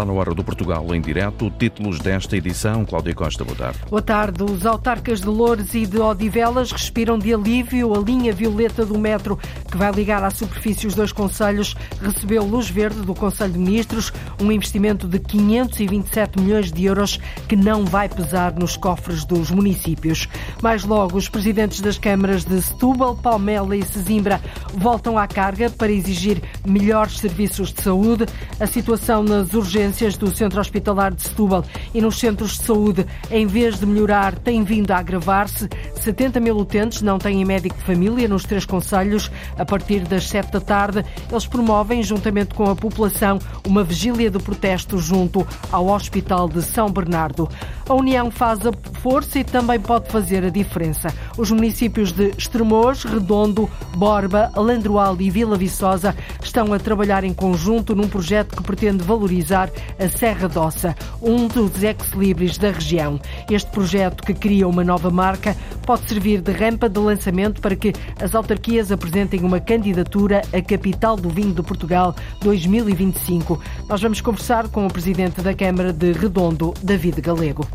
Está na hora do Portugal em direto. Títulos desta edição. Cláudia Costa, boa tarde. Boa tarde. Os autarcas de Loures e de Odivelas respiram de alívio. A linha violeta do metro, que vai ligar à superfície os dois conselhos, recebeu luz verde do Conselho de Ministros, um investimento de 527 milhões de euros que não vai pesar nos cofres dos municípios. Mais logo, os presidentes das câmaras de Setúbal, Palmela e Sesimbra voltam à carga para exigir melhores serviços de saúde. A situação nas urgências do Centro Hospitalar de Setúbal e nos centros de saúde, em vez de melhorar, tem vindo a agravar-se. 70 mil utentes não têm médico de família nos três conselhos. A partir das 7 da tarde, eles promovem, juntamente com a população, uma vigília de protesto junto ao Hospital de São Bernardo. A União faz a força e também pode fazer a diferença. Os municípios de Estremoz, Redondo, Borba, Alandroal e Vila Viçosa estão a trabalhar em conjunto num projeto que pretende valorizar a Serra d'Ossa, um dos ex-libris da região. Este projeto, que cria uma nova marca, pode servir de rampa de lançamento para que as autarquias apresentem uma candidatura à capital do vinho de Portugal 2025. Nós vamos conversar com o presidente da Câmara de Redondo, David Galego.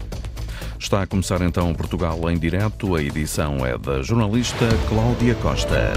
Está a começar então Portugal em direto. A edição é da jornalista Cláudia Costa.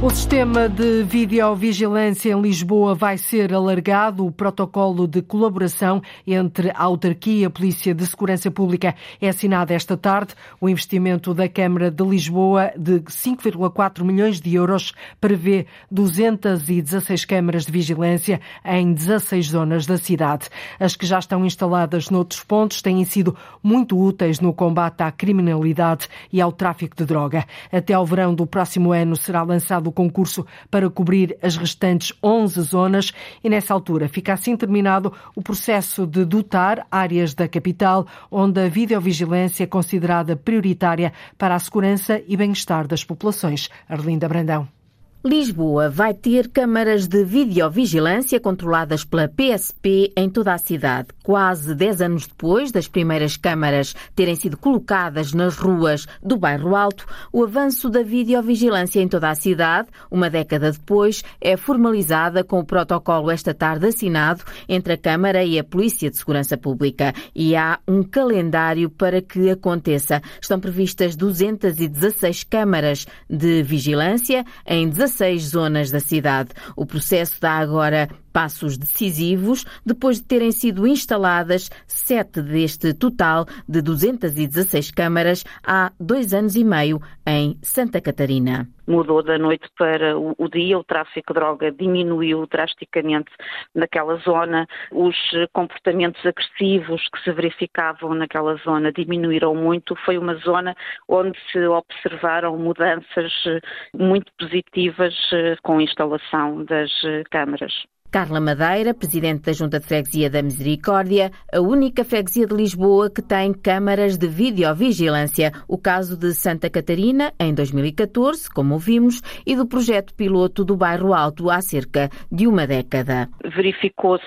O sistema de videovigilância em Lisboa vai ser alargado. O protocolo de colaboração entre a autarquia e a Polícia de Segurança Pública é assinado esta tarde. O investimento da Câmara de Lisboa de 5,4 milhões de euros prevê 216 câmaras de vigilância em 16 zonas da cidade. As que já estão instaladas noutros pontos têm sido muito úteis no combate à criminalidade e ao tráfico de droga. Até ao verão do próximo ano será lançado o concurso para cobrir as restantes 11 zonas e nessa altura fica assim terminado o processo de dotar áreas da capital onde a videovigilância é considerada prioritária para a segurança e bem-estar das populações. Arlinda Brandão. Lisboa vai ter câmaras de videovigilância controladas pela PSP em toda a cidade. Quase 10 anos depois das primeiras câmaras terem sido colocadas nas ruas do Bairro Alto, o avanço da videovigilância em toda a cidade, uma década depois, é formalizada com o protocolo esta tarde assinado entre a Câmara e a Polícia de Segurança Pública. E há um calendário para que aconteça. Estão previstas 216 câmaras de vigilância em 16 16 zonas da cidade. O processo dá agora passos decisivos depois de terem sido instaladas sete deste total de 216 câmaras há dois anos e meio em Santa Catarina. Mudou da noite para o dia, o tráfico de droga diminuiu drasticamente naquela zona, os comportamentos agressivos que se verificavam naquela zona diminuíram muito. Foi uma zona onde se observaram mudanças muito positivas eh, com a instalação das eh, câmaras. Carla Madeira, presidente da Junta de Freguesia da Misericórdia, a única freguesia de Lisboa que tem câmaras de videovigilância. O caso de Santa Catarina, em 2014, como ouvimos, e do projeto piloto do Bairro Alto há cerca de uma década. Verificou-se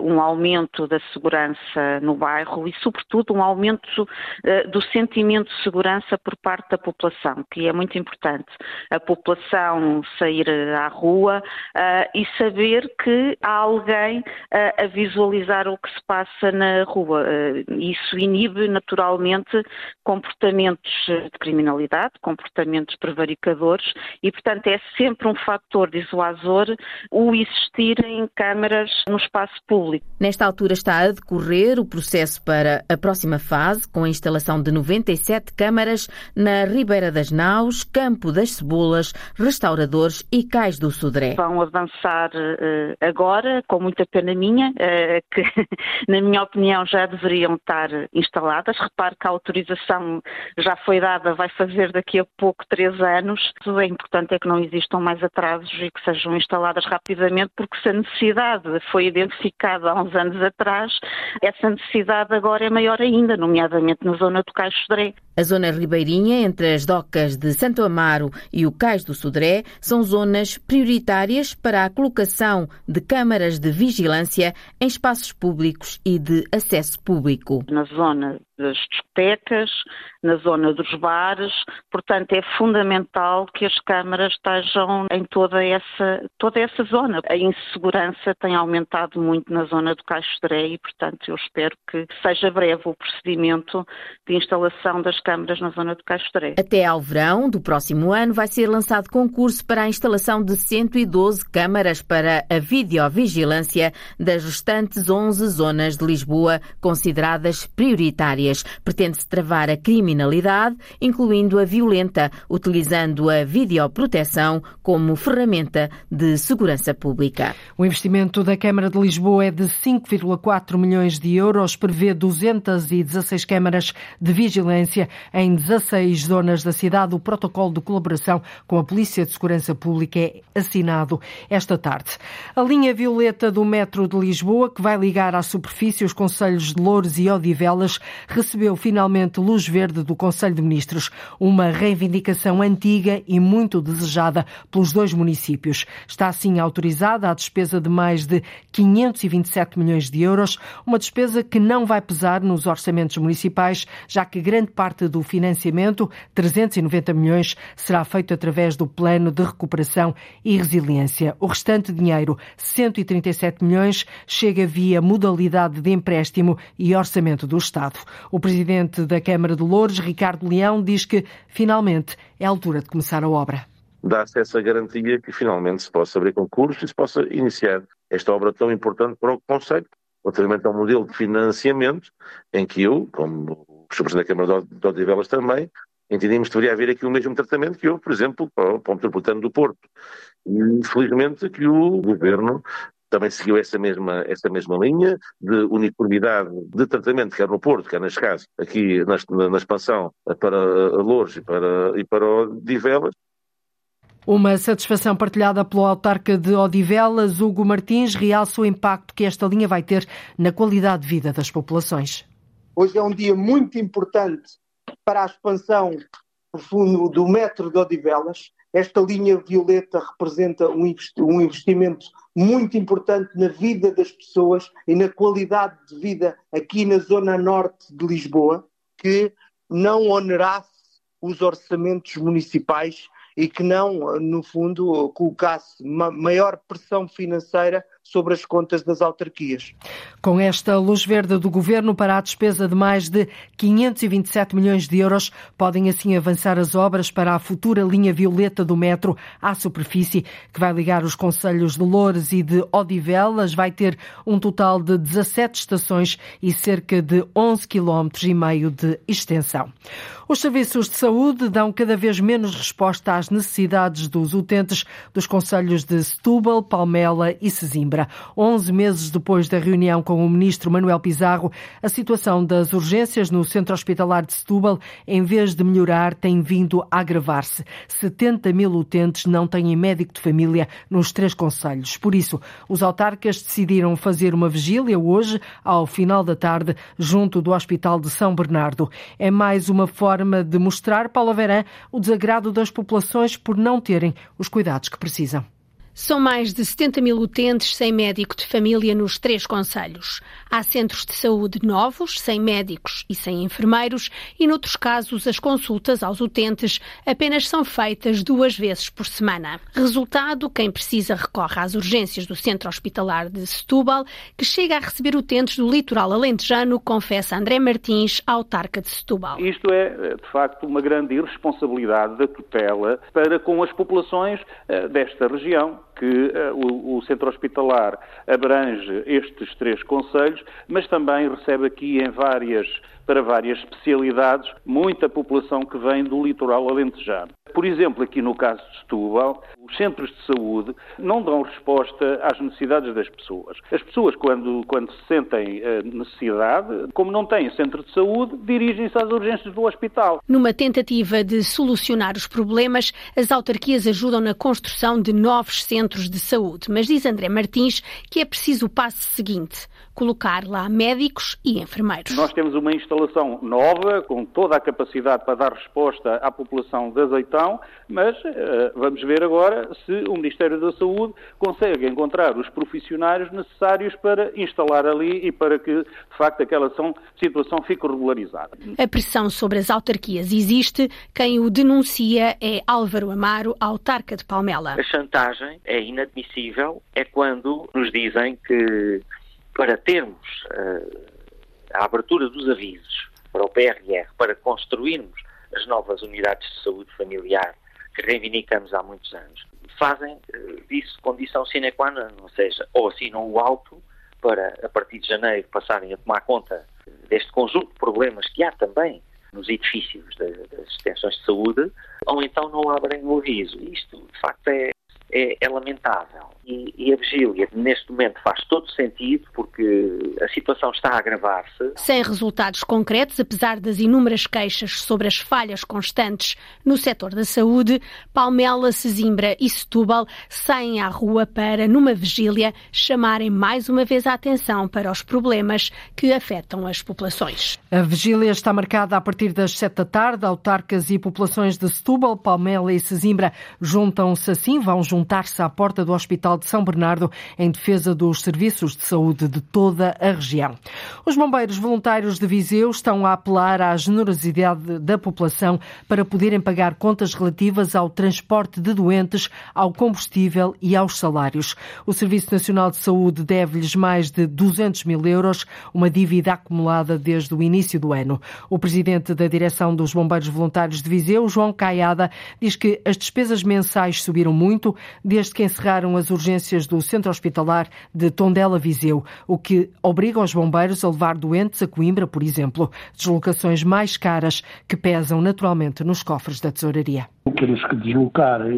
um aumento da segurança no bairro e, sobretudo, um aumento uh, do sentimento de segurança por parte da população, que é muito importante. A população sair à rua uh, e saber que há alguém a, a visualizar o que se passa na rua. Eh, isso inibe naturalmente comportamentos de criminalidade, comportamentos prevaricadores e, portanto, é sempre um fator dissuasor o existir em câmaras no espaço público. Nesta altura está a decorrer o processo para a próxima fase, com a instalação de 97 câmaras na Ribeira das Naus, Campo das Cebolas, Restauradores e Cais do Sodré. Vão avançar uh, agora, com muita pena minha, eh, que na minha opinião já deveriam estar instaladas. Repare que a autorização já foi dada, vai fazer daqui a pouco três anos. O é importante é que não existam mais atrasos e que sejam instaladas rapidamente, porque se a necessidade foi identificada há uns anos atrás, essa necessidade agora é maior ainda, nomeadamente na zona do Caixo Sodré. A zona ribeirinha, entre as docas de Santo Amaro e o Cais do Sodré, são zonas prioritárias para a colocação de câmaras de vigilância em espaços públicos e de acesso público. Na zona das discotecas, na zona dos bares, portanto é fundamental que as câmaras estejam em toda essa, toda essa zona. A insegurança tem aumentado muito na zona do Caixo de e, portanto, eu espero que seja breve o procedimento de instalação das câmaras na zona do Caixo de Até ao verão do próximo ano vai ser lançado concurso para a instalação de 112 câmaras para a videovigilância das restantes 11 zonas de Lisboa consideradas prioritárias. Pretende-se travar a criminalidade, incluindo a violenta, utilizando a videoproteção como ferramenta de segurança pública. O investimento da Câmara de Lisboa é de 5,4 milhões de euros, prevê 216 câmaras de vigilância em 16 zonas da cidade. O protocolo de colaboração com a Polícia de Segurança Pública é assinado esta tarde. A linha violeta do metro de Lisboa, que vai ligar à superfície os conselhos de Louros e Odivelas, recebeu finalmente luz verde do Conselho de Ministros, uma reivindicação antiga e muito desejada pelos dois municípios. Está assim autorizada a despesa de mais de 527 milhões de euros, uma despesa que não vai pesar nos orçamentos municipais, já que grande parte do financiamento, 390 milhões, será feito através do Plano de Recuperação e Resiliência. O restante dinheiro, 137 milhões, chega via modalidade de empréstimo e orçamento do Estado. O presidente da Câmara de Louros, Ricardo Leão, diz que finalmente é a altura de começar a obra. Dá-se essa garantia que finalmente se possa abrir concurso e se possa iniciar esta obra tão importante para o Conselho, relativamente ao modelo de financiamento, em que eu, como o Presidente da Câmara de Odivelas também, entendíamos que deveria haver aqui o mesmo tratamento que houve, por exemplo, para o Metropolitano do Porto. E felizmente que o Governo também seguiu essa mesma, essa mesma linha de uniformidade de tratamento, quer no Porto, quer nas casas, aqui na, na expansão para Lourdes e para, e para Odivelas, uma satisfação partilhada pelo autarca de Odivelas, Hugo Martins, realça o impacto que esta linha vai ter na qualidade de vida das populações. Hoje é um dia muito importante para a expansão profundo do metro de Odivelas. Esta linha violeta representa um investimento muito importante na vida das pessoas e na qualidade de vida aqui na zona norte de Lisboa, que não onerasse os orçamentos municipais e que não, no fundo, colocasse maior pressão financeira sobre as contas das autarquias. Com esta luz verde do Governo para a despesa de mais de 527 milhões de euros, podem assim avançar as obras para a futura linha violeta do metro à superfície, que vai ligar os concelhos de Loures e de Odivelas. Vai ter um total de 17 estações e cerca de 11 km e meio de extensão. Os serviços de saúde dão cada vez menos resposta às necessidades dos utentes dos concelhos de Setúbal, Palmela e Sesimbra. Coimbra. 11 meses depois da reunião com o ministro Manuel Pizarro, a situação das urgências no centro hospitalar de Setúbal, em vez de melhorar, tem vindo a agravar-se. 70 mil utentes não têm médico de família nos três conselhos. Por isso, os autarcas decidiram fazer uma vigília hoje, ao final da tarde, junto do Hospital de São Bernardo. É mais uma forma de mostrar, Paulo Verã, o desagrado das populações por não terem os cuidados que precisam. São mais de 70 mil utentes sem médico de família nos três conselhos. Há centros de saúde novos, sem médicos e sem enfermeiros, e noutros casos as consultas aos utentes apenas são feitas duas vezes por semana. Resultado, quem precisa recorre às urgências do centro hospitalar de Setúbal, que chega a receber utentes do litoral alentejano, confessa André Martins, autarca de Setúbal. Isto é, de facto, uma grande irresponsabilidade da tutela para com as populações eh, desta região que uh, o, o, centro hospitalar abrange estes três conselhos, mas também recebe aqui em várias, para várias especialidades muita população que vem do litoral alentejano. Por exemplo, aqui no caso de Setúbal, os centros de saúde não dão resposta às necessidades das pessoas. As pessoas, quando, quando sentem eh, necessidade, como não têm centro de saúde, dirigem-se às urgências do hospital. Numa tentativa de solucionar os problemas, as autarquias ajudam na construção de novos centros de saúde. Mas diz André Martins que é preciso o passo seguinte colocar lá médicos e enfermeiros. Nós temos uma instalação nova, com toda a capacidade para dar resposta à população de Azeitão, mas uh, vamos ver agora se o Ministério da Saúde consegue encontrar os profissionais necessários para instalar ali e para que, de facto, aquela situação fique regularizada. A pressão sobre as autarquias existe. Quem o denuncia é Álvaro Amaro, autarca de Palmela. A chantagem é inadmissível, é quando nos dizem que para termos uh, a abertura dos avisos para o PRR, para construirmos as novas unidades de saúde familiar que reivindicamos há muitos anos, fazem disso condição sine qua non, ou seja, ou assinam o alto para, a partir de janeiro, passarem a tomar conta deste conjunto de problemas que há também nos edifícios das extensões de saúde, ou então não abrem o aviso. Isto, de facto, é, é, é lamentável. E, e, a vigília, neste momento, faz todo sentido, porque a situação está a agravar-se. Sem resultados concretos, apesar das inúmeras queixas sobre as falhas constantes no setor da saúde, Palmela, Sesimbra e Setúbal saem à rua para, numa vigília, chamarem mais uma vez a atenção para os problemas que afetam as populações. A vigília está marcada a partir das sete da tarde. Autarcas e populações de Setúbal, Palmela e Sesimbra juntam-se assim, vão juntar-se à porta do Hospital de São Bernardo em defesa dos serviços de saúde de toda a região. Os bombeiros voluntários de Viseu estão a apelar à generosidade da população para poderem pagar contas relativas ao transporte de doentes, ao combustível e aos salários. O Serviço Nacional de Saúde deve-lhes mais de 200 mil euros, uma dívida acumulada desde o início do ano. O presidente da direção dos Bombeiros Voluntários de Viseu, João Caiada, diz que as despesas mensais subiram muito desde que encerraram as urgências do Centro Hospitalar de Tondela Viseu, o que obriga os bombeiros a levar doentes a Coimbra, por exemplo, deslocações mais caras que pesam naturalmente nos cofres da tesouraria. Temos que deslocar eh,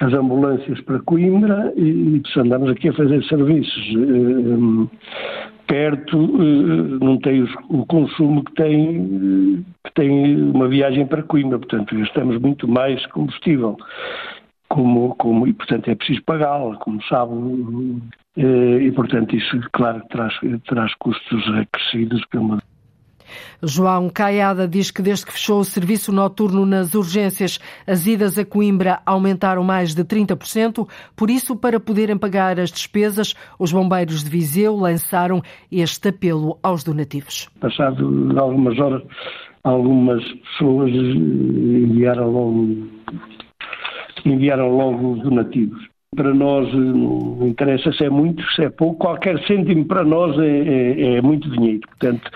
as ambulâncias para Coimbra e, e andamos aqui a fazer serviços eh, perto, eh, não tem o consumo que tem, que tem uma viagem para Coimbra, portanto gastamos muito mais combustível. Como, como, e portanto é preciso pagá-la, como sabe, eh, e portanto isso, claro, traz, traz custos acrescidos pela João Caiada diz que desde que fechou o serviço noturno nas urgências, as idas a Coimbra aumentaram mais de 30%. Por isso, para poderem pagar as despesas, os bombeiros de Viseu lançaram este apelo aos donativos. Passado algumas horas, algumas pessoas enviaram logo enviaram logo os donativos. Para nós eh, não interessa se é muito, se é pouco, qualquer cêntimo para nós é, é, é muito dinheiro. Portanto,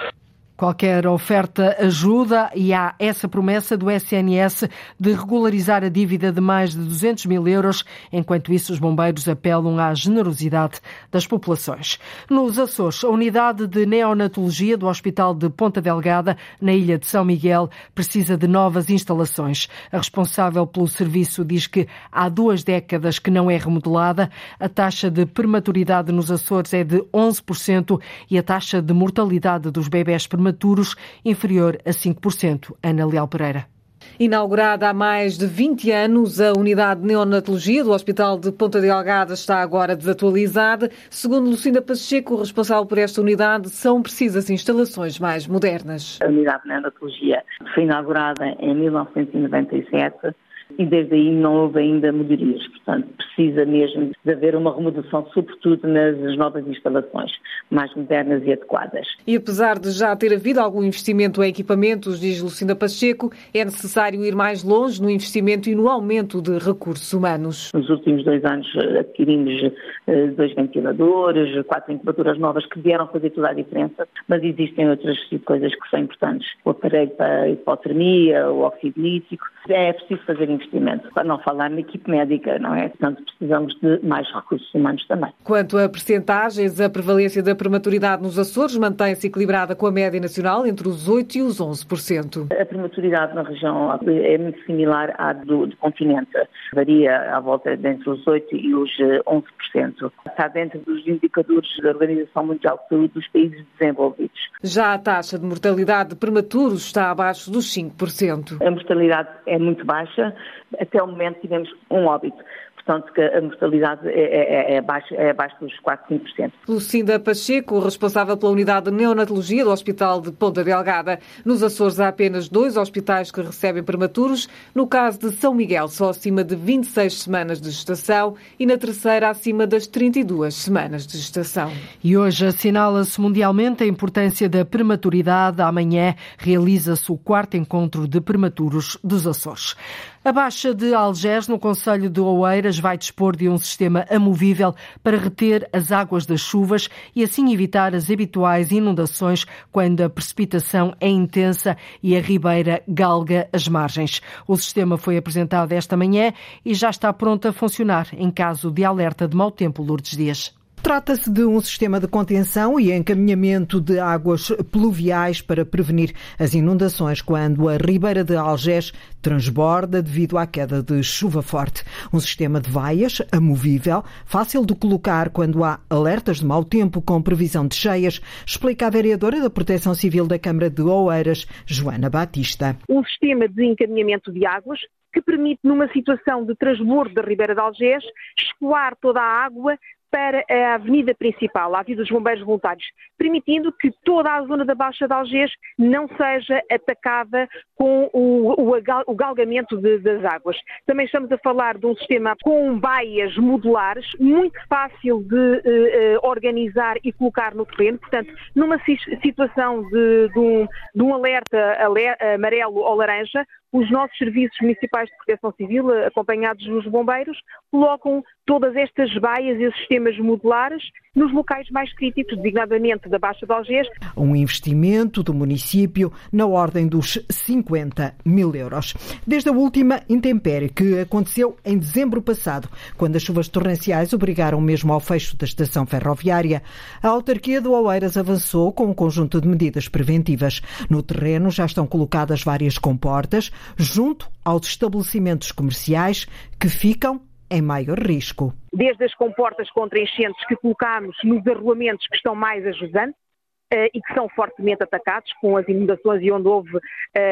Qualquer oferta ajuda e há essa promessa do SNS de regularizar a dívida de mais de 200 mil euros. Enquanto isso, os bombeiros apelam à generosidade das populações. Nos Açores, a unidade de neonatologia do Hospital de Ponta Delgada, na ilha de São Miguel, precisa de novas instalações. A responsável pelo serviço diz que há duas décadas que não é remodelada. A taxa de prematuridade nos Açores é de 11% e a taxa de mortalidade dos bebés prematuros prematuros inferior a 5%. Ana Leal Pereira. Inaugurada há mais de 20 anos, a unidade de neonatologia do Hospital de Ponta Delgada está agora desatualizada. Segundo Lucinda Pacheco, responsável por esta unidade, são precisas instalações mais modernas. A unidade de neonatologia foi inaugurada em 1997 e desde aí não houve ainda melhorias. Portanto, precisa mesmo de haver uma remodelação, sobretudo nas novas instalações, mais modernas e adequadas. E apesar de já ter havido algum investimento em equipamentos, diz Lucinda Pacheco, é necessário ir mais longe no investimento e no aumento de recursos humanos. Nos últimos dois anos eh, adquirimos eh, dois ventiladores, quatro incubadoras novas que vieram fazer toda a diferença, mas existem outras coisas que são importantes. O aparelho para a hipotermia, o oxígeno nítrico. É preciso fazer investimento, para não falar na equipe médica, não é? Portanto, precisamos de mais recursos humanos também. Quanto a percentagens, a prevalência da prematuridade nos Açores mantém-se equilibrada com a média nacional entre os 8% e os 11%. A prematuridade na região é muito similar à do, do continente. Varia à volta de entre os 8% e os 11%. Eh, Está dentro dos indicadores da Organização Mundial de Saúde dos países desenvolvidos. Já a taxa de mortalidade de prematuros está abaixo dos 5%. A mortalidade é muito baixa, até o momento tivemos um óbito. portanto que a mortalidade é, é, é, é abaixo, é abaixo dos 4, 5%. Lucinda Pacheco, responsável pela unidade de neonatologia do Hospital de Ponta Delgada. Nos Açores há apenas dois hospitais que recebem prematuros. No caso de São Miguel, só acima de 26 semanas de gestação e na terceira acima das 32 semanas de gestação. E hoje assinala-se mundialmente a importância da prematuridade. Amanhã realiza-se o quarto encontro de prematuros dos Açores. A Baixa de Algés, no Conselho de Oeiras, vai dispor de um sistema amovível para reter as águas das chuvas e assim evitar as habituais inundações quando a precipitação é intensa e a ribeira galga as margens. O sistema foi apresentado esta manhã e já está pronto a funcionar em caso de alerta de mau tempo, Lourdes Dias. Trata-se de um sistema de contenção e encaminhamento de águas pluviais para prevenir as inundações quando a Ribeira de Algés transborda devido à queda de chuva forte. Um sistema de vaias amovível, fácil de colocar quando há alertas de mau tempo com previsão de cheias, explica a vereadora da Proteção Civil da Câmara de Oeiras, Joana Batista. Um sistema de encaminhamento de águas que permite, numa situação de transbordo da Ribeira de Algés, escoar toda a água para a avenida principal, a Avenida dos Bombeiros Voluntários, permitindo que toda a zona da Baixa de Algés não seja atacada com o, o, o galgamento de, das águas. Também estamos a falar de um sistema com baias modulares, muito fácil de uh, organizar e colocar no terreno, portanto, numa situação de, de, um, de um alerta amarelo ou laranja, os nossos serviços municipais de proteção civil, acompanhados dos bombeiros, colocam todas estas baias e sistemas modulares nos locais mais críticos, designadamente da Baixa de Algés. Um investimento do município na ordem dos 50 mil euros. Desde a última intempérie que aconteceu em dezembro passado, quando as chuvas torrenciais obrigaram mesmo ao fecho da estação ferroviária, a autarquia do Oeiras avançou com um conjunto de medidas preventivas. No terreno já estão colocadas várias comportas junto aos estabelecimentos comerciais que ficam em maior risco. Desde as comportas contra enchentes que colocamos nos arruamentos que estão mais ajudantes, e que são fortemente atacados com as inundações e onde houve uh,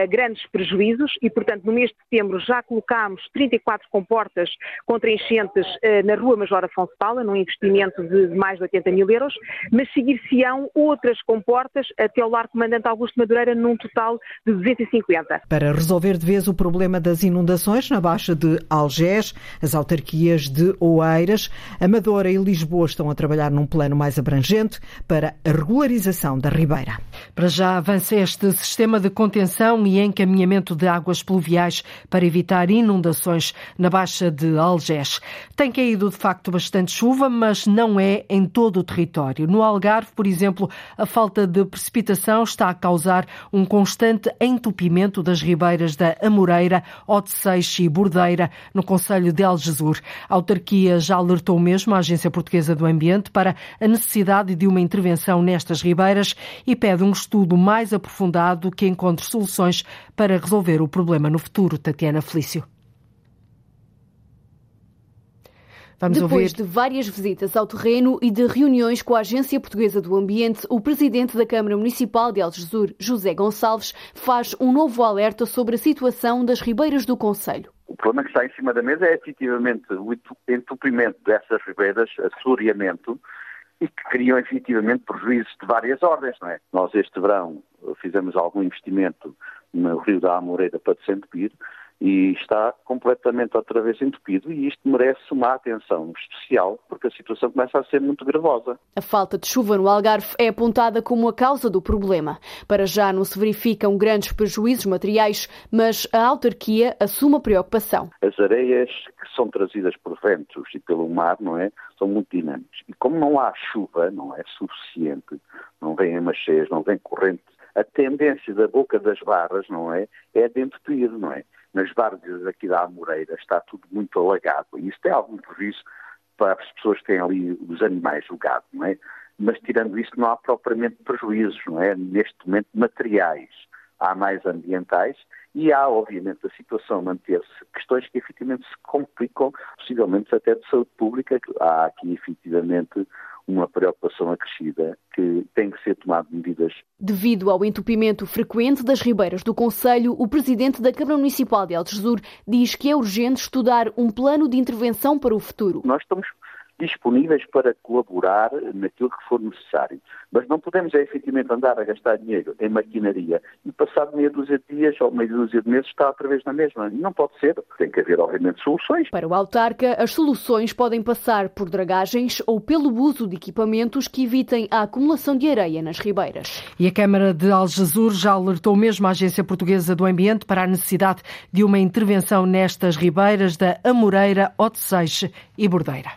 grandes prejuízos e, portanto, no mês de setembro já colocámos 34 comportas contra enchentes uh, na Rua Major Afonso Paula, num investimento de mais de 80 mil euros, mas seguir-se-ão outras comportas até o Lar Comandante Augusto Madureira num total de 250. Para resolver de vez o problema das inundações na Baixa de Algés, as autarquias de Oeiras, Amadora e Lisboa estão a trabalhar num plano mais abrangente para a regularização da Ribeira. Para já avança este sistema de contenção e encaminhamento de águas pluviais para evitar inundações na Baixa de Algés. Tem caído de facto bastante chuva, mas não é em todo o território. No Algarve, por exemplo, a falta de precipitação está a causar um constante entupimento das ribeiras da Amoreira, Odeceixe e Bordeira, no Conselho de Algesur. A autarquia já alertou mesmo a Agência Portuguesa do Ambiente para a necessidade de uma intervenção nestas ribeiras e pede um estudo mais aprofundado que encontre soluções para resolver o problema no futuro. Tatiana Felício. Vamos Depois ouvir... de várias visitas ao terreno e de reuniões com a Agência Portuguesa do Ambiente, o presidente da Câmara Municipal de Algesur, José Gonçalves, faz um novo alerta sobre a situação das ribeiras do Conselho. O problema que está em cima da mesa é efetivamente o entupimento dessas ribeiras, assoreamento, e que criam efetivamente prejuízos de várias ordens, não é? Nós este verão fizemos algum investimento no Rio da Amoreira para desentupir e está completamente outra vez entupido e isto merece uma atenção especial porque a situação começa a ser muito gravosa. A falta de chuva no Algarve é apontada como a causa do problema. Para já não se verificam grandes prejuízos materiais, mas a autarquia assume a preocupação. As areias que são trazidas por ventos e pelo mar, não é, são muito dinâmicas. E como não há chuva, não é suficiente, não vêm machês, não vem corrente, a tendência da boca das barras, não é, é de entupir, não é? Nas várzeas aqui da Amoreira está tudo muito alagado e isso tem algum prejuízo para as pessoas que têm ali os animais, o gado, não é? Mas tirando isso não há propriamente prejuízos, não é? Neste momento materiais, há mais ambientais e há, obviamente, a situação manter-se questões que efetivamente se complicam, possivelmente até de saúde pública. Há aqui efetivamente uma preocupação acrescida que tem que ser tomado medidas. Devido ao entupimento frequente das ribeiras do Conselho, o presidente da Câmara Municipal de Algesur diz que é urgente estudar um plano de intervenção para o futuro. Nós estamos disponíveis para colaborar naquilo que for necessário. Mas não podemos, é, efetivamente, andar a gastar dinheiro em maquinaria e passado meia dúzia de dias ou meia dúzia de meses está outra vez na mesma. Não pode ser. Tem que haver, obviamente, soluções. Para o autarca, as soluções podem passar por dragagens ou pelo uso de equipamentos que evitem a acumulação de areia nas ribeiras. E a Câmara de Algesur já alertou mesmo a Agência Portuguesa do Ambiente para a necessidade de uma intervenção nestas ribeiras da Amoreira, Otseixe e Bordeira.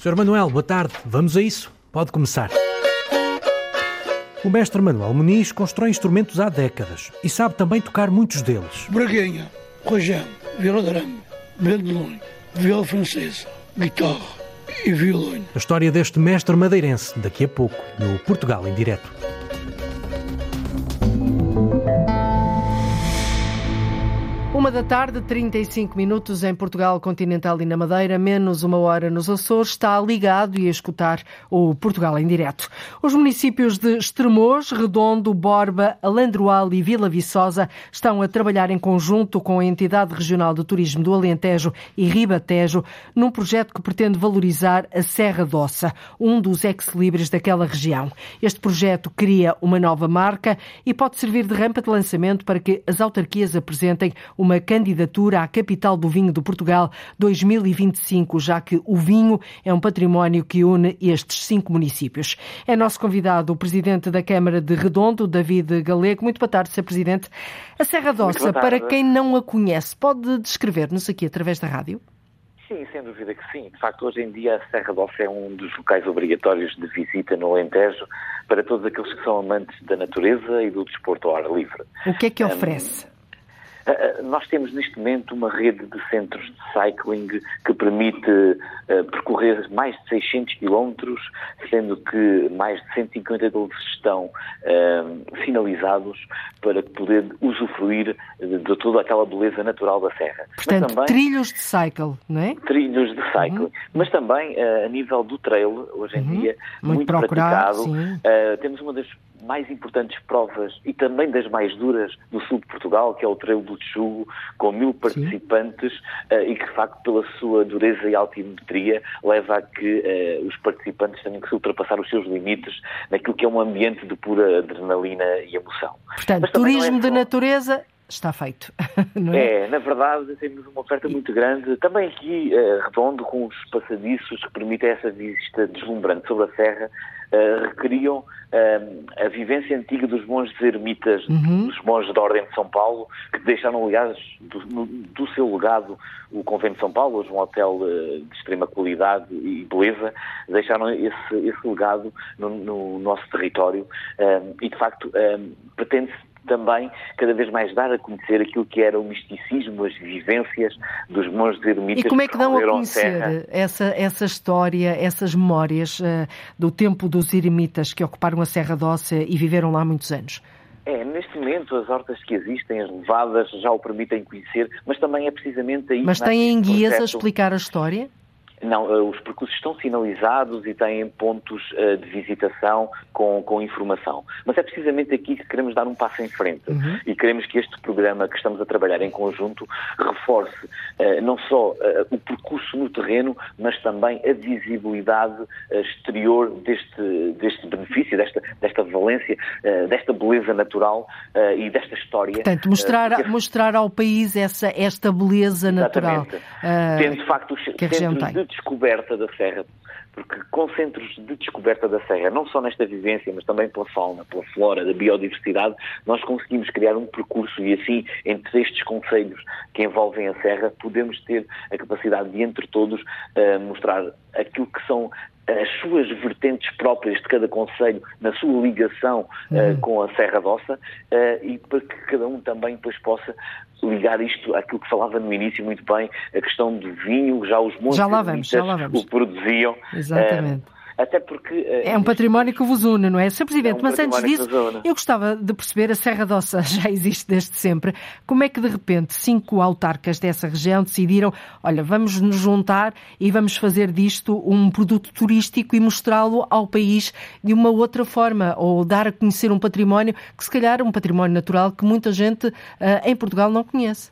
Sr. Manuel, boa tarde. Vamos a isso? Pode começar. O mestre Manuel Muniz constrói instrumentos há décadas e sabe também tocar muitos deles. Braguinha, rojão, viola grande, bandolim, viola francesa, guitarra e violão. A história deste mestre madeirense, daqui a pouco, no Portugal em Direto. Da tarde, 35 minutos em Portugal Continental e na Madeira, menos uma hora nos Açores, está ligado e a escutar o Portugal em direto. Os municípios de Estremoz, Redondo, Borba, Alandroal e Vila Viçosa estão a trabalhar em conjunto com a Entidade Regional de Turismo do Alentejo e Ribatejo num projeto que pretende valorizar a Serra d'Ossa, um dos ex-libres daquela região. Este projeto cria uma nova marca e pode servir de rampa de lançamento para que as autarquias apresentem uma candidatura à capital do vinho de Portugal 2025, já que o vinho é um património que une estes cinco municípios. É nosso convidado o presidente da Câmara de Redondo, David Galego. Muito boa tarde, Sr. Presidente. A Serra d'Ossa, para quem não a conhece, pode descrever-nos aqui através da rádio? Sim, sem dúvida que sim. De facto, hoje em dia a Serra d'Ossa é um dos locais obrigatórios de visita no Alentejo para todos aqueles que são amantes da natureza e do desporto ao ar livre. O que é que oferece? Um, nós temos neste momento uma rede de centros de cycling que permite uh, percorrer mais de 600 quilómetros, sendo que mais de 150 deles estão uh, finalizados para poder usufruir de toda aquela beleza natural da serra. Portanto, também, trilhos de cycle, não é? Trilhos de cycle. Uhum. Mas também uh, a nível do trail, hoje em uhum. dia, muito, muito praticado. temos uma das mais importantes provas e também das mais duras do sul de Portugal, que é o Trail do Tchugo, com mil participantes uh, e que, de facto, pela sua dureza e altimetria, leva a que uh, os participantes tenham que se ultrapassar os seus limites naquilo que é um ambiente de pura adrenalina e emoção. Portanto, é turismo é de natureza está feito. É? é? na verdade, temos uma oferta muito grande, também aqui uh, redondo, com os passadiços que permitem essa vista deslumbrante sobre a serra, uh, recriam uh, a vivência antiga dos monges ermitas, uhum. dos monges da Ordem de São Paulo, que deixaram, aliás, do, no, do seu legado o Convento de São Paulo, hoje um hotel uh, de extrema qualidade e beleza, deixaram esse, esse legado no, no nosso território e, de facto, pretende-se também cada vez mais dar a conhecer aquilo que era o misticismo, as vivências dos monges ermitas. E como é que dão a conhecer essa, essa história, essas memórias uh, do tempo dos eremitas que ocuparam a Serra Dócia e viveram lá muitos anos? É, neste momento as hortas que existem, as levadas, já o permitem conhecer, mas também é precisamente aí... Mas têm guias processo... a explicar a história? Não, eh, os percursos estão sinalizados e têm pontos uh, de visitação com, com informação. Mas é precisamente aqui que queremos dar um passo em frente uhum. e queremos que este programa que estamos a trabalhar em conjunto reforce uh, não só o percurso no terreno, mas também a visibilidade exterior deste, deste benefício, desta, desta valência, desta beleza natural e desta história. Portanto, mostrar, que... mostrar ao país essa, esta beleza natural. Exatamente. Tendo, de facto, os centros de descoberta da serra, porque com centros de descoberta da serra, não só nesta vivência, mas também pela fauna, pela flora, da biodiversidade, nós conseguimos criar um percurso e assim, entre estes conselhos que envolvem a serra, podemos ter a capacidade de, entre todos, uh, mostrar aquilo que são as suas vertentes próprias de cada conselho na sua ligação uhum. uh, com a Serra d'Ossa uh, e para que cada um também depois possa ligar isto àquilo que falava no início muito bem, a questão do vinho, já os montes já lá vamos, já lá vamos. o produziam. Exatamente. Uh, até porque... É um património que vos une, não é? Sr. Presidente, é um mas antes disso, eu gostava de perceber, a Serra Doça já existe desde sempre, como é que de repente cinco autarcas dessa região decidiram, olha, vamos nos juntar e vamos fazer disto um produto turístico e mostrá-lo ao país de uma outra forma, ou dar a conhecer um património que se calhar é um património natural que muita gente uh, em Portugal não conhece.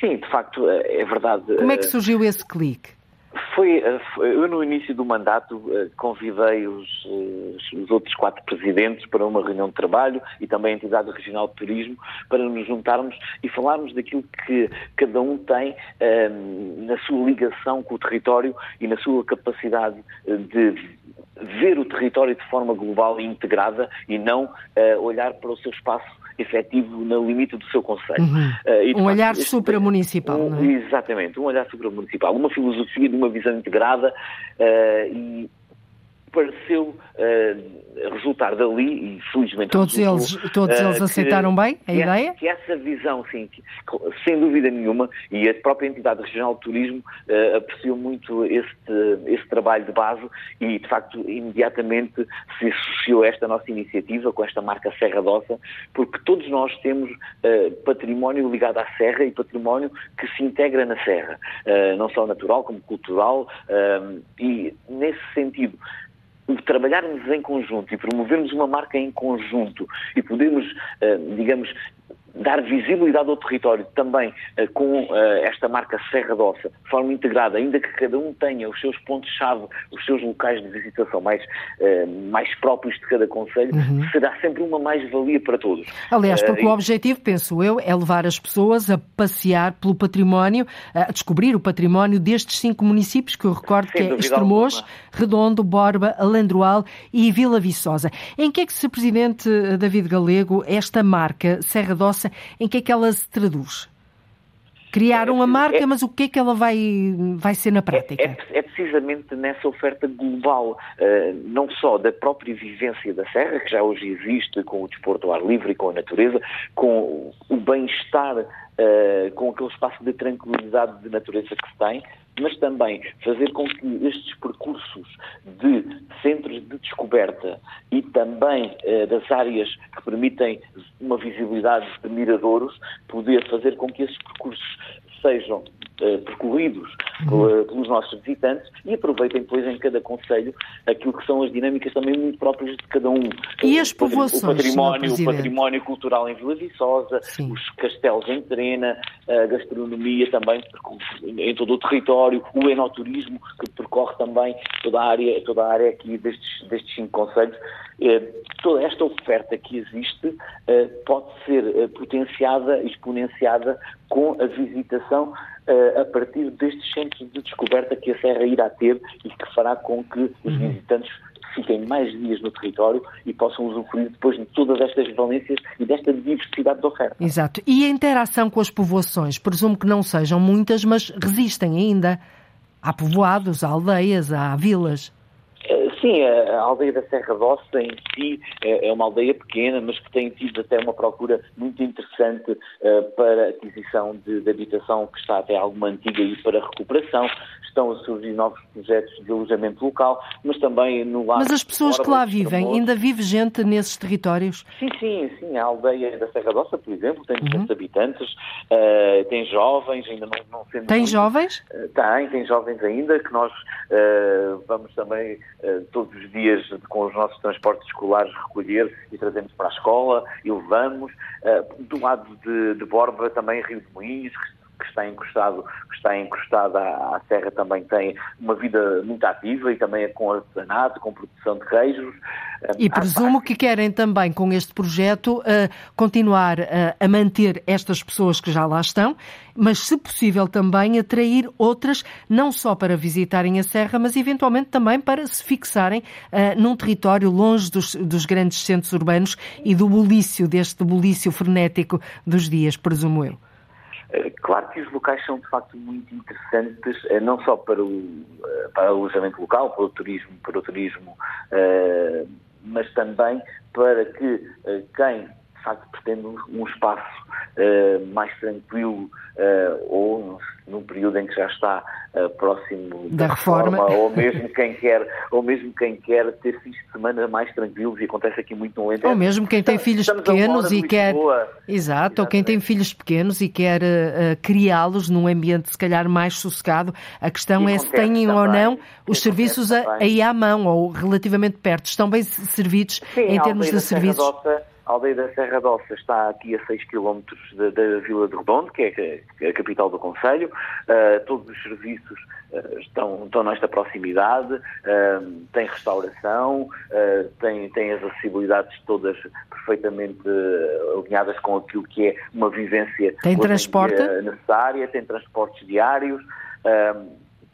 Sim, de facto, eh, é verdade. Como é que surgiu esse clique? Eh, foi, eu no início do mandato eh, convidei os, eh, os, outros quatro presidentes para uma reunião de trabalho e também a entidade regional de turismo para nos juntarmos e falarmos daquilo que cada um tem na sua ligação com o território e na sua capacidade de ver o território de forma global e integrada e não olhar para o seu espaço efetivo no limite do seu conselho. Uhum. Uh, um olhar supramunicipal, um, é? Exatamente, um olhar supramunicipal, uma filosofia de uma visão integrada uh, e pareceu uh, resultar dali, e felizmente todos eles Todos uh, eles que, aceitaram bem a que ideia? Essa, que essa visão, sim, que, sem dúvida nenhuma, e a própria entidade regional de turismo uh, apreciou muito este, este trabalho de base e, de facto, imediatamente se associou a esta nossa iniciativa com esta marca Serra Doça, porque todos nós temos património ligado à serra e património que se integra na serra, não só natural como cultural, e nesse sentido, trabalharmos em conjunto e promovermos uma marca em conjunto e podermos, eh, digamos, dar visibilidade ao território também uh, com uh, esta marca Serra Dossa, de forma integrada, ainda que cada um tenha os seus pontos-chave, os seus locais de visitação mais, uh, mais próprios de cada conselho, uhum. será sempre uma mais-valia para todos. Aliás, porque o objetivo, penso eu, é levar as pessoas a passear pelo património, a descobrir o património destes cinco municípios, que eu recordo que é Estremoz, Redondo, Borba, Alandroal e Vila Viçosa. Em que é que, Sr. Presidente David Galego, esta marca Serra Dossa em que é que ela se traduz? Criaram a marca, é, mas o que é que ela vai, vai ser na prática? É, é, é precisamente nessa oferta global, uh, não só da própria vivência da Serra, que já hoje existe com o desporto ao ar livre e com a natureza, com o bem-estar, uh, com aquele espaço de tranquilidade de natureza que se tem, mas também fazer com que estes percursos de centros de descoberta e também uh, das áreas que permitem uma visibilidade de miradouros, poder fazer com que esses percursos sejam uh, percorridos uhum. pelos nossos visitantes e aproveitem depois em cada conselho aquilo que são as dinâmicas também muito próprias de cada um. E as povoações, o património, o património cultural em Vila Viçosa, Sim. os castelos em Terena, a gastronomia também em todo o território, o enoturismo que percorre também toda a área, toda a área aqui destes, destes cinco conselhos. Eh, toda esta oferta que existe pode ser potenciada, exponenciada com a visitação a partir destes centros de descoberta que a Serra irá ter e que fará com que os uhum. visitantes fiquem mais dias no território e possam usufruir depois de todas estas valências e desta diversidade de oferta. Exato. E a interação com as povoações? Presumo que não sejam muitas, mas resistem ainda. Há povoados, há aldeias, há vilas. Sim, a aldeia da Serra Doce em si é, é uma aldeia pequena, mas que tem tido até uma procura muito interessante uh, para aquisição de, de, habitação que está até alguma antiga e para recuperação. Estão a surgir novos projetos de alojamento local, mas também no lado... Mas as pessoas que lá vivem, ainda vive gente nesses territórios? Sim, sim, sim. A aldeia da Serra Doce, por exemplo, tem 200 uhum. habitantes, uh, tem jovens, ainda não, não sendo... Tem muito, jovens? Uh, tem, tem jovens ainda, que nós vamos também todos os dias com os nossos transportes escolares recolher e trazemos para a escola e levamos. Uh, do lado de, de Borba também Rio de Moinhos, que está encostado, que está encostado à, à, serra também tem uma vida muito ativa e também é com artesanato, com produção de queijos. E presumo que querem também com este projeto uh, continuar uh, a manter estas pessoas que já lá estão, mas se possível também atrair outras, não só para visitarem a serra, mas eventualmente também para se fixarem uh, num território longe dos, dos grandes centros urbanos e do bulício, deste bulício frenético dos dias, presumo eu. Eh, claro que os locais são de facto muito interessantes, eh, não só para o, eh, para o alojamento local, para o turismo, para o turismo, mas também para que quem de facto pretende um espaço mais tranquilo ou num período em que já está uh, próximo da, da reforma. reforma, ou mesmo quem quer, ou mesmo quem quer ter fins de semana mais tranquilos e acontece aqui muito no Alentejo. Ou mesmo quem tem filhos pequenos e quer Exato, Exatamente. ou quem tem filhos pequenos e quer uh, criá-los num ambiente se calhar mais sossegado. A questão e é se têm ou não os serviços aí à mão ou relativamente perto. Estão bem servidos Sim, em termos de serviços? A aldeia da Serra Dossa está aqui a 6 km da, Vila de Redondo, que é a capital do Conselho. Uh, todos os serviços uh, estão, estão nesta proximidade, uh, tem restauração, tem, tem as acessibilidades todas perfeitamente alinhadas com aquilo que é uma vivência tem transporte? necessária, tem transportes diários.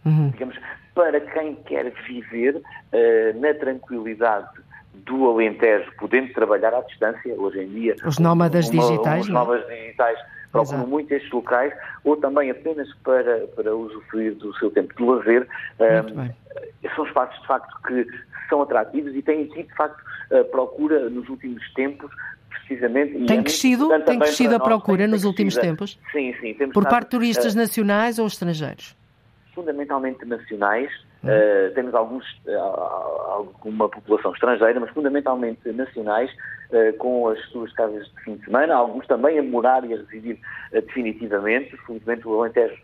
Uhum. Digamos, para quem quer viver na tranquilidade do Alentejo, podendo trabalhar à distância, hoje em dia. Os nómadas uma, digitais. Os é? nómadas digitais procuram muito estes locais, ou também apenas para, para usufruir do seu tempo de lazer. Um, são espaços, de facto, que são atrativos e têm tido, de facto, a procura nos últimos tempos precisamente. Tem é crescido, tem crescido a procura nos últimos tempos? Sim, sim. Por parte de turistas uh, nacionais ou estrangeiros? Fundamentalmente nacionais, Uh, temos alguns, uh, alguma população estrangeira, mas fundamentalmente nacionais, uh, com as suas casas de fim de semana, alguns também a morar e a residir definitivamente. Felizmente o Alentejo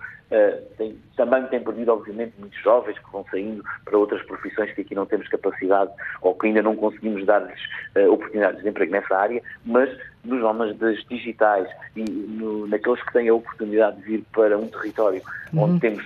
tem, também tem perdido, obviamente, muitos jovens que vão saindo para outras profissões que aqui não temos capacidade ou que ainda não conseguimos dar-lhes oportunidades de emprego nessa área, mas nos homens das digitais e no, naqueles que têm a oportunidade de vir para um território uhum. onde temos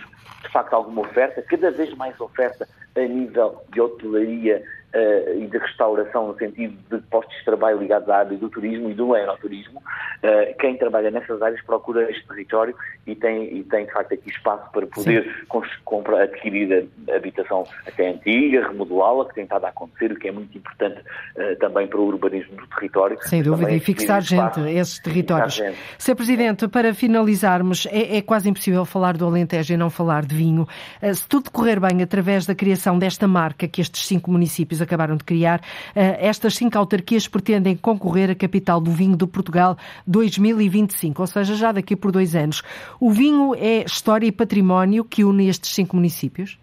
de facto alguma oferta, cada vez mais oferta a nível de hotelaria uh, e de restauração, no sentido de postos de trabalho ligados à área do turismo e do aeroturismo. Uh, quem trabalha nessas áreas procura este território e tem, e tem de facto aqui espaço para poder comprar, adquirir a habitação até antiga, remodelá-la, que tem estado a acontecer, o que é muito importante uh, também para o urbanismo do território. Sem dúvida, e fixar gente, esses territórios. Sr. Presidente, para finalizarmos, é, é, quase impossível falar do Alentejo e não falar de vinho. se tudo correr bem através da criação desta marca que estes cinco municípios municípios acabaram de criar. Eh, estas cinco autarquias pretendem concorrer à capital do vinho de Portugal 2025, ou seja, já daqui por dois anos. O vinho é história e património que une estes cinco municípios?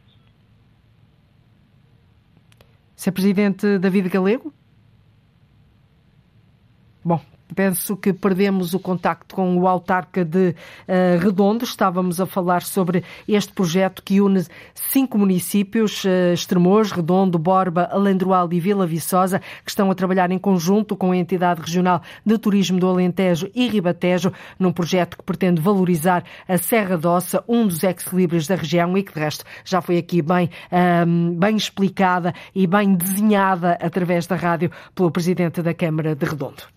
Sr. Presidente David Galego? Bom, Penso que perdemos o contacto com o autarca de uh, Redondo. Estávamos a falar sobre este projeto que une cinco municípios, uh, Estremoz, Redondo, Borba, Alendroal e Vila Viçosa, que estão a trabalhar em conjunto com a entidade regional de turismo do Alentejo e Ribatejo, num projeto que pretende valorizar a Serra d'Ossa, um dos ex-libris da região e que, de resto, já foi aqui bem, um, bem explicada e bem desenhada através da rádio pelo Presidente da Câmara de Redondo.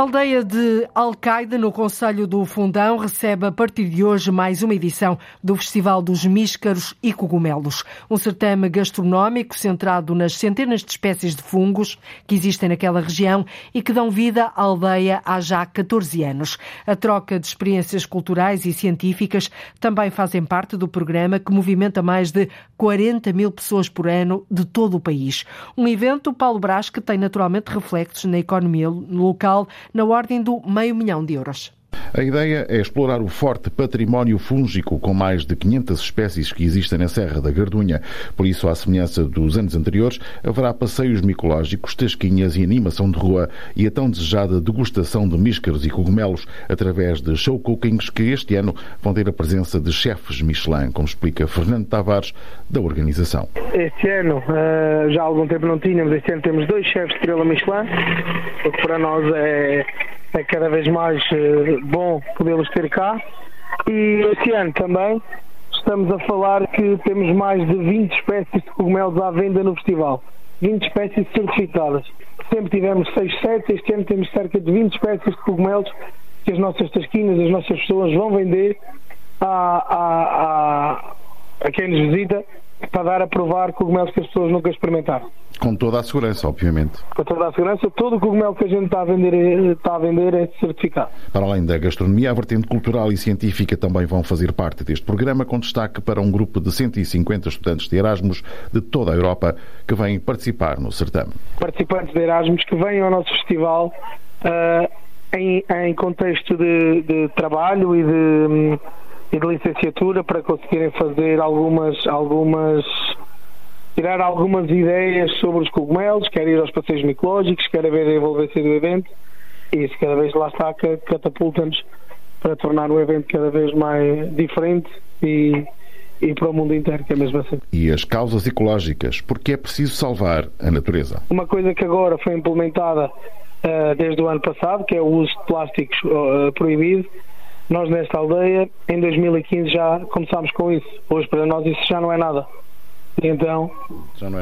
A aldeia de Alcaide, no Conselho do Fundão, recebe a partir de hoje mais uma edição do Festival dos Míscaros e Cogumelos. Um certame gastronómico centrado nas centenas de espécies de fungos que existem naquela região e que dão vida à aldeia há já 14 anos. A troca de experiências culturais e científicas também fazem parte do programa que movimenta mais de 40 mil pessoas por ano de todo o país. Um evento, Paulo Brás, que tem naturalmente reflexos na economia local na ordem do meio milhão de euros. A ideia é explorar o forte património fúngico com mais de 500 espécies que existem na Serra da Gardunha. Por isso, à semelhança dos anos anteriores, haverá passeios micológicos, tasquinhas e animação de rua e a tão desejada degustação de míscaros e cogumelos através de show cookings que este ano vão ter a presença de chefes Michelin, como explica Fernando Tavares, da organização. Este ano, eh, já há algum tempo não tínhamos, este ano temos dois chefes de estrela Michelin, o que para nós é é cada vez mais eh, bom podê-los ter cá. E este ano também estamos a falar que temos mais de 20 espécies de cogumelos à venda no festival. 20 espécies certificadas. Sempre tivemos 6, 7, este ano temos cerca de 20 espécies de cogumelos que as nossas tasquinhas, as nossas pessoas vão vender a, a, a, a quem nos visita para dar a provar cogumelos que as pessoas nunca experimentaram. Com toda a segurança, obviamente. Com toda a segurança, todo o cogumelo que a gente está a vender, está a vender é certificado. Para além da gastronomia, a vertente cultural e científica também vão fazer parte deste programa, com destaque para um grupo de 150 estudantes de Erasmus de toda a Europa que vêm participar no certame. Participantes de Erasmus que vêm ao nosso festival uh, em, em contexto de, de, trabalho e de, e de licenciatura para conseguirem fazer algumas, algumas tirar algumas ideias sobre os cogumelos, quer ir aos passeios micológicos, quer ver a envolvência do evento e isso cada vez lá está catapulta-nos para tornar o evento cada vez mais diferente e, e para o mundo inteiro, que é mesmo assim. E as causas ecológicas, porque é preciso salvar a natureza. Uma coisa que agora foi implementada uh, desde o ano passado, que é o uso de plásticos uh, proibido, nós nesta aldeia, em 2015 já começámos com isso. Hoje para nós isso já não é nada. Então,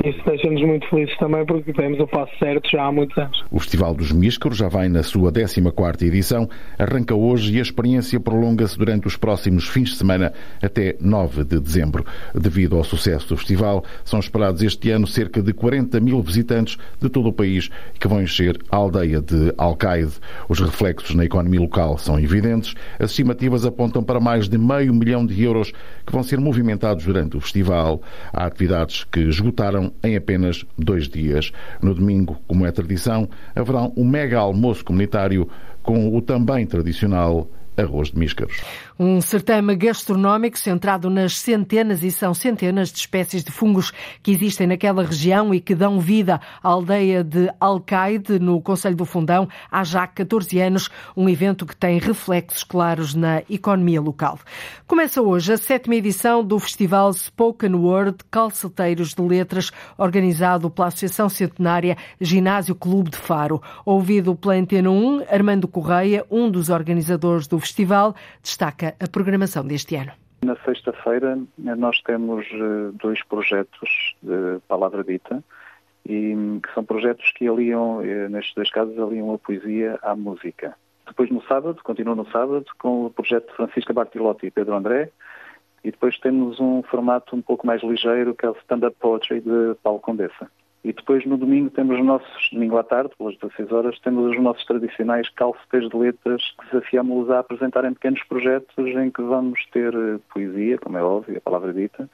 é isso deixa-nos muito felizes também porque temos o passo certo já há muitos anos. O Festival dos Míscaros já vai na sua 14ª edição, arranca hoje e a experiência prolonga-se durante os próximos fins de semana até 9 de dezembro. Devido ao sucesso do festival, são esperados este ano cerca de 40 mil visitantes de todo o país que vão encher a aldeia de Alcaide. Os reflexos na economia local são evidentes. As estimativas apontam para mais de meio milhão de euros que vão ser movimentados durante o festival. Há que esgotaram em apenas dois dias. No domingo, como é tradição, haverá um mega almoço comunitário com o também tradicional arroz de míscaros. Um certame gastronómico centrado nas centenas e são centenas de espécies de fungos que existem naquela região e que dão vida à aldeia de Alcaide, no Conselho do Fundão, há já 14 anos, um evento que tem reflexos claros na economia local. Começa hoje a sétima edição do Festival Spoken Word Calceteiros de Letras, organizado pela Associação Centenária Ginásio Clube de Faro. Ouvido pela Antena 1, Armando Correia, um dos organizadores do festival, destaca a programação deste ano. Na sexta-feira nós temos eh, dois projetos de palavra dita e hum, que são projetos que aliam, eh, nestes dois casos, aliam a poesia à música. Depois no sábado, continua no sábado, com o projeto de Francisca Bartilotti e Pedro André, e depois temos um formato um pouco mais ligeiro, que é o stand-up poetry de Paulo Condessa. E depois no domingo temos os nossos, domingo à tarde, pelas 16 horas, temos os nossos tradicionais calceteiros de letras que desafiamos-los a apresentarem pequenos projetos em que vamos ter eh, poesia, como é óbvio, a palavra dita,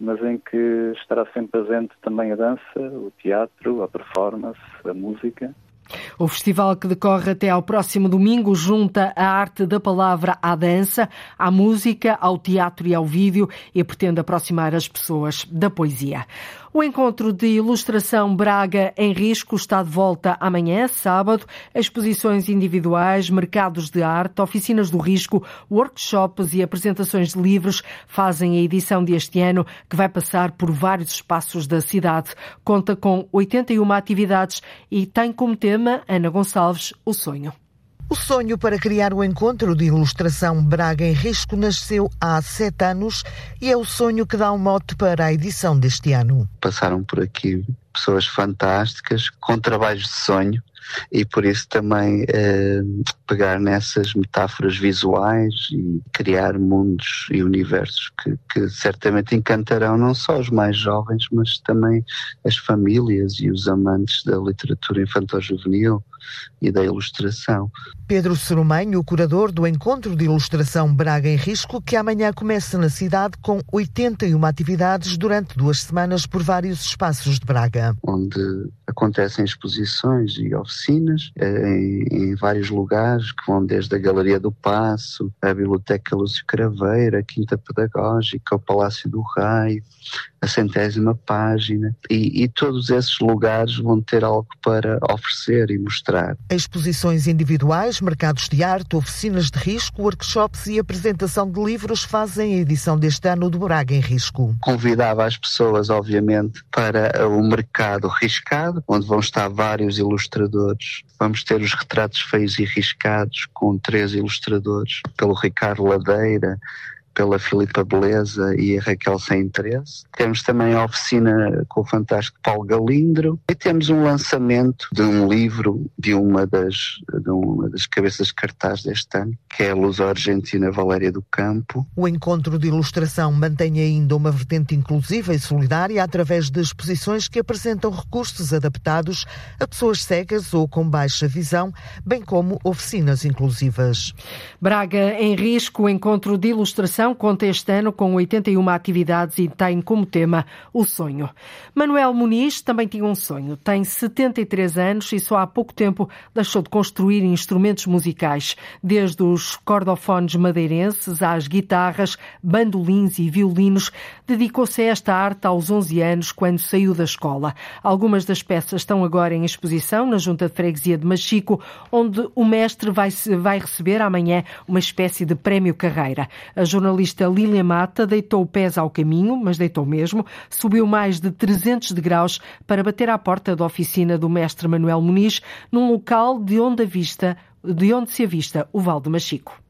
mas em que estará sempre presente também a dança, o teatro, a performance, a música. O festival que decorre até ao próximo domingo junta a arte da palavra à dança, à música, ao teatro e ao vídeo e pretende aproximar as pessoas da poesia. O encontro de ilustração Braga em Risco está de volta amanhã, sábado. Exposições individuais, mercados de arte, oficinas do risco, workshops e apresentações de livros fazem a edição deste ano, que vai passar por vários espaços da cidade. Conta com 81 atividades e tem como tema, Ana Gonçalves, o sonho. O sonho para criar o encontro de ilustração Braga em Risco nasceu há sete anos e é o sonho que dá um mote para a edição deste ano. Passaram por aqui pessoas fantásticas com trabalhos de sonho e por isso também eh, pegar nessas metáforas visuais e criar mundos e universos que, que, certamente encantarão não só os mais jovens, mas também as famílias e os amantes da literatura infantil-juvenil e da ilustração. Pedro Serumanho, o curador do Encontro de Ilustração Braga em Risco, que amanhã começa na cidade com 81 atividades durante duas semanas por vários espaços de Braga. Onde acontecem exposições e oficinas eh, em, em, vários lugares, que vão desde a Galeria do Passo, a Biblioteca Lúcio Craveira, a Quinta Pedagógica, o Palácio do Raio, a centésima página, e, e todos esses lugares vão ter algo para oferecer e mostrar. Exposições individuais, mercados de arte, oficinas de risco, workshops e apresentação de livros fazem a edição deste ano do Braga em Risco. Convidava as pessoas, obviamente, para o mercado riscado, onde vão estar vários ilustradores. Vamos ter os retratos feios e riscados com três ilustradores, pelo Ricardo Ladeira, pela Filipa Beleza e a Raquel Sem Interesse. Temos também a oficina com o fantástico Paulo Galindro e temos um lançamento de um livro de uma das, de uma das cabeças de cartaz deste ano, que é a Luz Argentina Valéria do Campo. O encontro de ilustração mantém ainda uma vertente inclusiva e solidária através de exposições que apresentam recursos adaptados a pessoas cegas ou com baixa visão, bem como oficinas inclusivas. Braga em risco, o encontro de ilustração exposição conta este ano com 81 atividades e tem como tema o sonho. Manuel Muniz também tinha um sonho. Tem 73 anos e só há pouco tempo deixou de construir instrumentos musicais, desde os cordofones madeirenses às guitarras, bandolins e violinos. Dedicou-se a esta arte aos 11 anos, quando saiu da escola. Algumas das peças estão agora em exposição na Junta de Freguesia de Machico, onde o mestre vai, vai receber amanhã uma espécie de prémio carreira. A jornalista Lília Mata deitou pés ao caminho, mas deitou mesmo, subiu mais de 300 degraus para bater à porta da oficina do mestre Manuel Muniz, num local de onde, vista, de onde se avista o Val de Machico.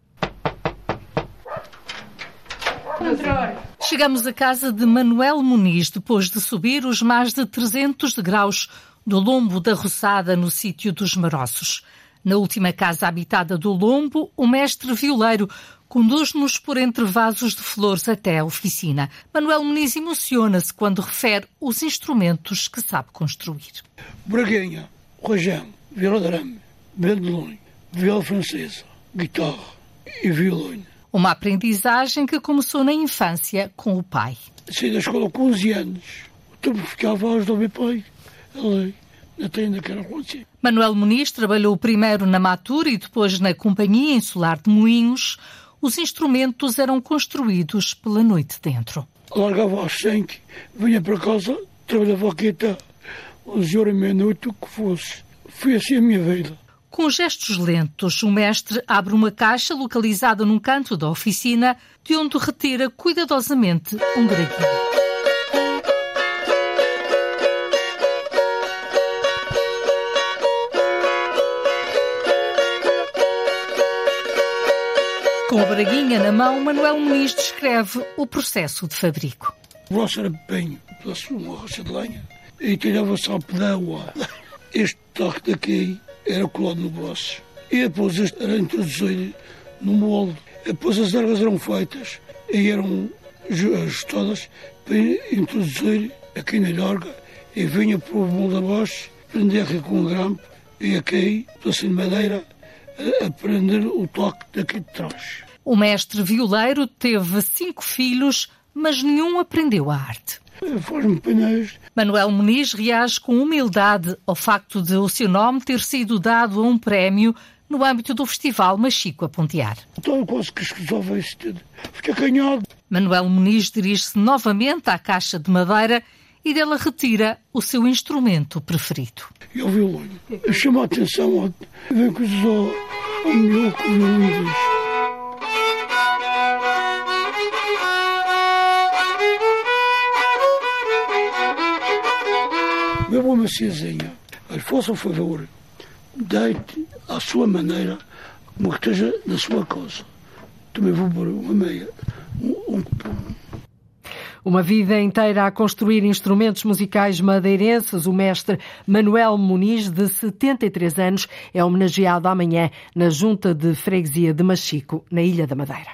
Chegamos à casa de Manuel Muniz depois de subir os mais de 300 degraus do lombo da Roçada no sítio dos Maroços. Na última casa habitada do Lombo, o mestre violeiro conduz-nos por entre vasos de flores até a oficina. Manuel Muniz emociona-se quando refere os instrumentos que sabe construir. Braguinha, rojão, viola drame, bandolim, viola francesa, guitarra e violino. Uma aprendizagem que começou na infância com o pai. Saí da escola com 11 anos. O tempo ficava aos do meu pai, ali, na tenda que era Manuel Muniz trabalhou primeiro na Matura e depois na Companhia Insular de Moinhos. Os instrumentos eram construídos pela noite dentro. Largava às 5, vinha para casa, trabalhava aqui até 11 horas e meia-noite, o que fosse. Foi assim a minha vida. Com gestos lentos, o mestre abre uma caixa localizada num canto da oficina, de onde retira cuidadosamente um graguinho. Com a braguinha na mão, Manuel Muniz descreve o processo de fabrico. O braço era bem, uma rocha de lenha, e tirava-se ao pedal. Este toque daqui era colado no braço. E depois era introduzido no molde. Depois as ervas eram feitas e eram ajustadas para introduzir aqui na larga e vinha para o molde abaixo, prendia aqui com um grampo e aqui, assim de madeira, a prender o toque daqui de trás. O mestre violeiro teve cinco filhos, mas nenhum aprendeu a arte. Manuel Muniz reage com humildade ao facto de o seu nome ter sido dado a um prémio no âmbito do Festival Machico a Pontear. Então quase que escusava isso tudo. Fica canhado. Manuel Muniz dirige-se novamente à caixa de madeira e dela retira o seu instrumento preferido. E o violão. Chama a atenção, vem com os ao meu violão Meu uma maciazinha, mas faça o favor, deite à sua maneira, como esteja na sua casa. Também vou pôr uma meia, um, um, uma vida inteira a construir instrumentos musicais madeirenses, o mestre Manuel Muniz, de 73 anos, é homenageado amanhã na Junta de Freguesia de Machico, na Ilha da Madeira.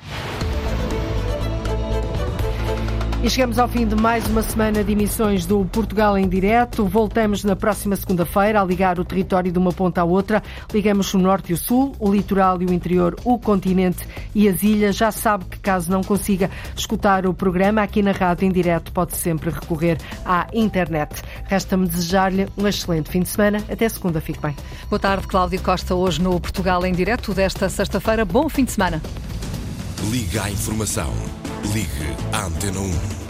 E chegamos ao fim de mais uma semana de emissões do Portugal em Direto. Voltamos na próxima segunda-feira a ligar o território de uma ponta à outra. Ligamos o norte e o sul, o litoral e o interior, o continente e as ilhas. Já sabe que caso não consiga escutar o programa aqui na rádio em direto, pode sempre recorrer à internet. Resta-me desejar-lhe um excelente fim de semana. Até segunda, fique bem. Boa tarde, Cláudio Costa, hoje no Portugal em Direto desta sexta-feira. Bom fim de semana. Liga à informação. Ligue à Antena 1.